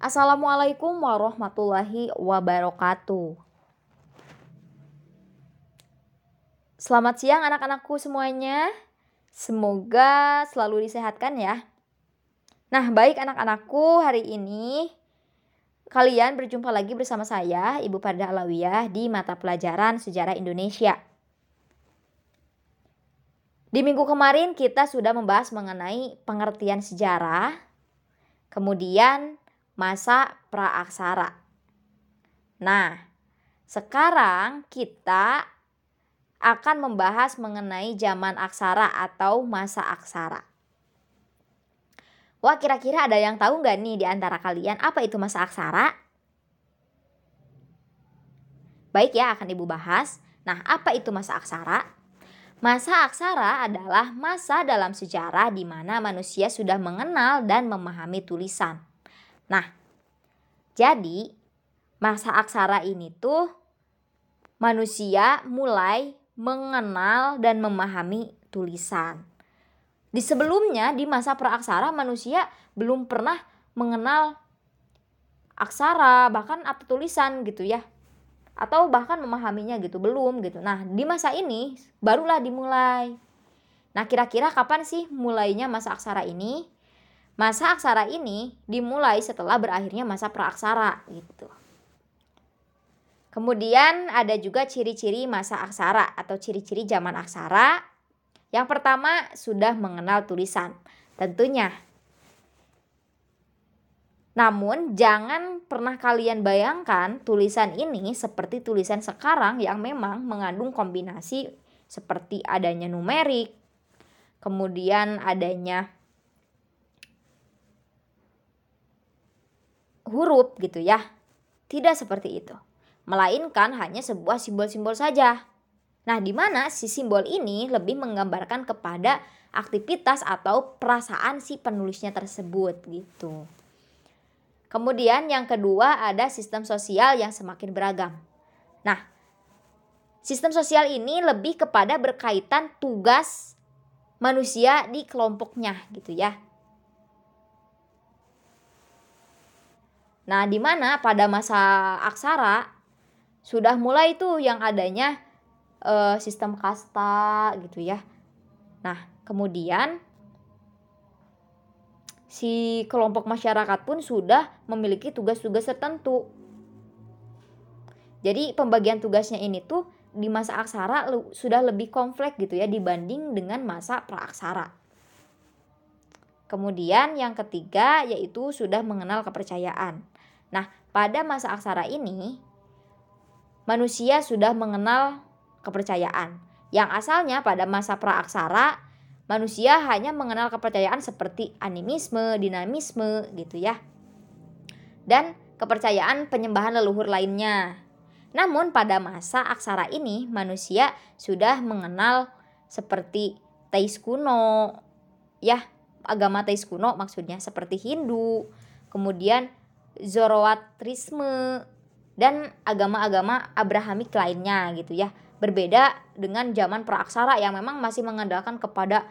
Assalamualaikum warahmatullahi wabarakatuh. Selamat siang anak-anakku semuanya. Semoga selalu disehatkan ya. Nah, baik anak-anakku, hari ini kalian berjumpa lagi bersama saya, Ibu Parda Alawiyah di mata pelajaran Sejarah Indonesia. Di minggu kemarin kita sudah membahas mengenai pengertian sejarah, kemudian masa praaksara. Nah, sekarang kita akan membahas mengenai zaman aksara atau masa aksara. Wah, kira-kira ada yang tahu nggak nih di antara kalian apa itu masa aksara? Baik ya, akan Ibu bahas. Nah, apa itu masa aksara? Masa aksara adalah masa dalam sejarah di mana manusia sudah mengenal dan memahami tulisan. Nah, jadi masa aksara ini tuh manusia mulai mengenal dan memahami tulisan. Di sebelumnya di masa praaksara manusia belum pernah mengenal aksara bahkan atau tulisan gitu ya. Atau bahkan memahaminya gitu, belum gitu. Nah, di masa ini barulah dimulai. Nah, kira-kira kapan sih mulainya masa aksara ini? Masa aksara ini dimulai setelah berakhirnya masa praaksara gitu. Kemudian ada juga ciri-ciri masa aksara atau ciri-ciri zaman aksara. Yang pertama sudah mengenal tulisan. Tentunya. Namun jangan pernah kalian bayangkan tulisan ini seperti tulisan sekarang yang memang mengandung kombinasi seperti adanya numerik, kemudian adanya huruf gitu ya. Tidak seperti itu. Melainkan hanya sebuah simbol-simbol saja. Nah, di mana si simbol ini lebih menggambarkan kepada aktivitas atau perasaan si penulisnya tersebut gitu. Kemudian yang kedua ada sistem sosial yang semakin beragam. Nah, sistem sosial ini lebih kepada berkaitan tugas manusia di kelompoknya gitu ya. Nah, di mana pada masa aksara sudah mulai tuh yang adanya uh, sistem kasta gitu ya. Nah, kemudian si kelompok masyarakat pun sudah memiliki tugas-tugas tertentu. Jadi pembagian tugasnya ini tuh di masa aksara sudah lebih kompleks gitu ya dibanding dengan masa praaksara. Kemudian yang ketiga yaitu sudah mengenal kepercayaan. Nah, pada masa aksara ini, manusia sudah mengenal kepercayaan. Yang asalnya pada masa praaksara, manusia hanya mengenal kepercayaan seperti animisme, dinamisme gitu ya. Dan kepercayaan penyembahan leluhur lainnya. Namun pada masa aksara ini manusia sudah mengenal seperti Teis kuno, ya agama Teis kuno maksudnya seperti Hindu, kemudian Zoroastrisme dan agama-agama Abrahamik lainnya gitu ya. Berbeda dengan zaman praaksara yang memang masih mengandalkan kepada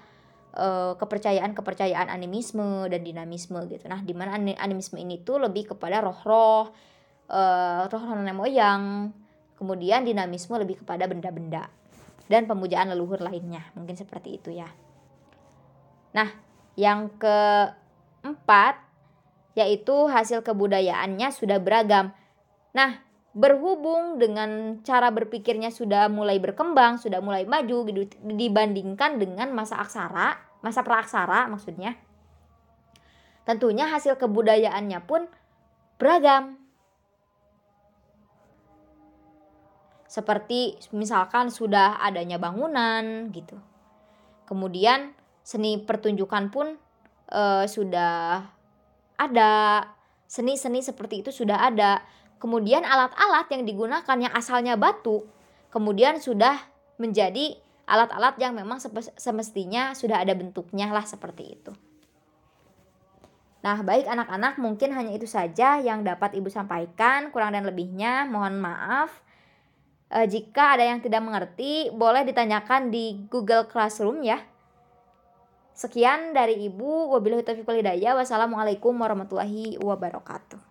uh, kepercayaan-kepercayaan animisme dan dinamisme gitu. Nah, di mana animisme ini tuh lebih kepada roh-roh, uh, roh-roh nenek moyang, kemudian dinamisme lebih kepada benda-benda dan pemujaan leluhur lainnya. Mungkin seperti itu ya. Nah, yang keempat yaitu hasil kebudayaannya sudah beragam. Nah, berhubung dengan cara berpikirnya sudah mulai berkembang, sudah mulai maju gitu, dibandingkan dengan masa aksara, masa praaksara maksudnya. Tentunya hasil kebudayaannya pun beragam. Seperti misalkan sudah adanya bangunan gitu. Kemudian seni pertunjukan pun e, sudah ada, seni-seni seperti itu sudah ada. Kemudian alat-alat yang digunakan yang asalnya batu, kemudian sudah menjadi alat-alat yang memang semestinya sudah ada bentuknya lah seperti itu. Nah, baik anak-anak, mungkin hanya itu saja yang dapat Ibu sampaikan. Kurang dan lebihnya, mohon maaf. E, jika ada yang tidak mengerti, boleh ditanyakan di Google Classroom ya. Sekian dari Ibu. Wabillahi taufiq walhidayah. Wassalamualaikum warahmatullahi wabarakatuh.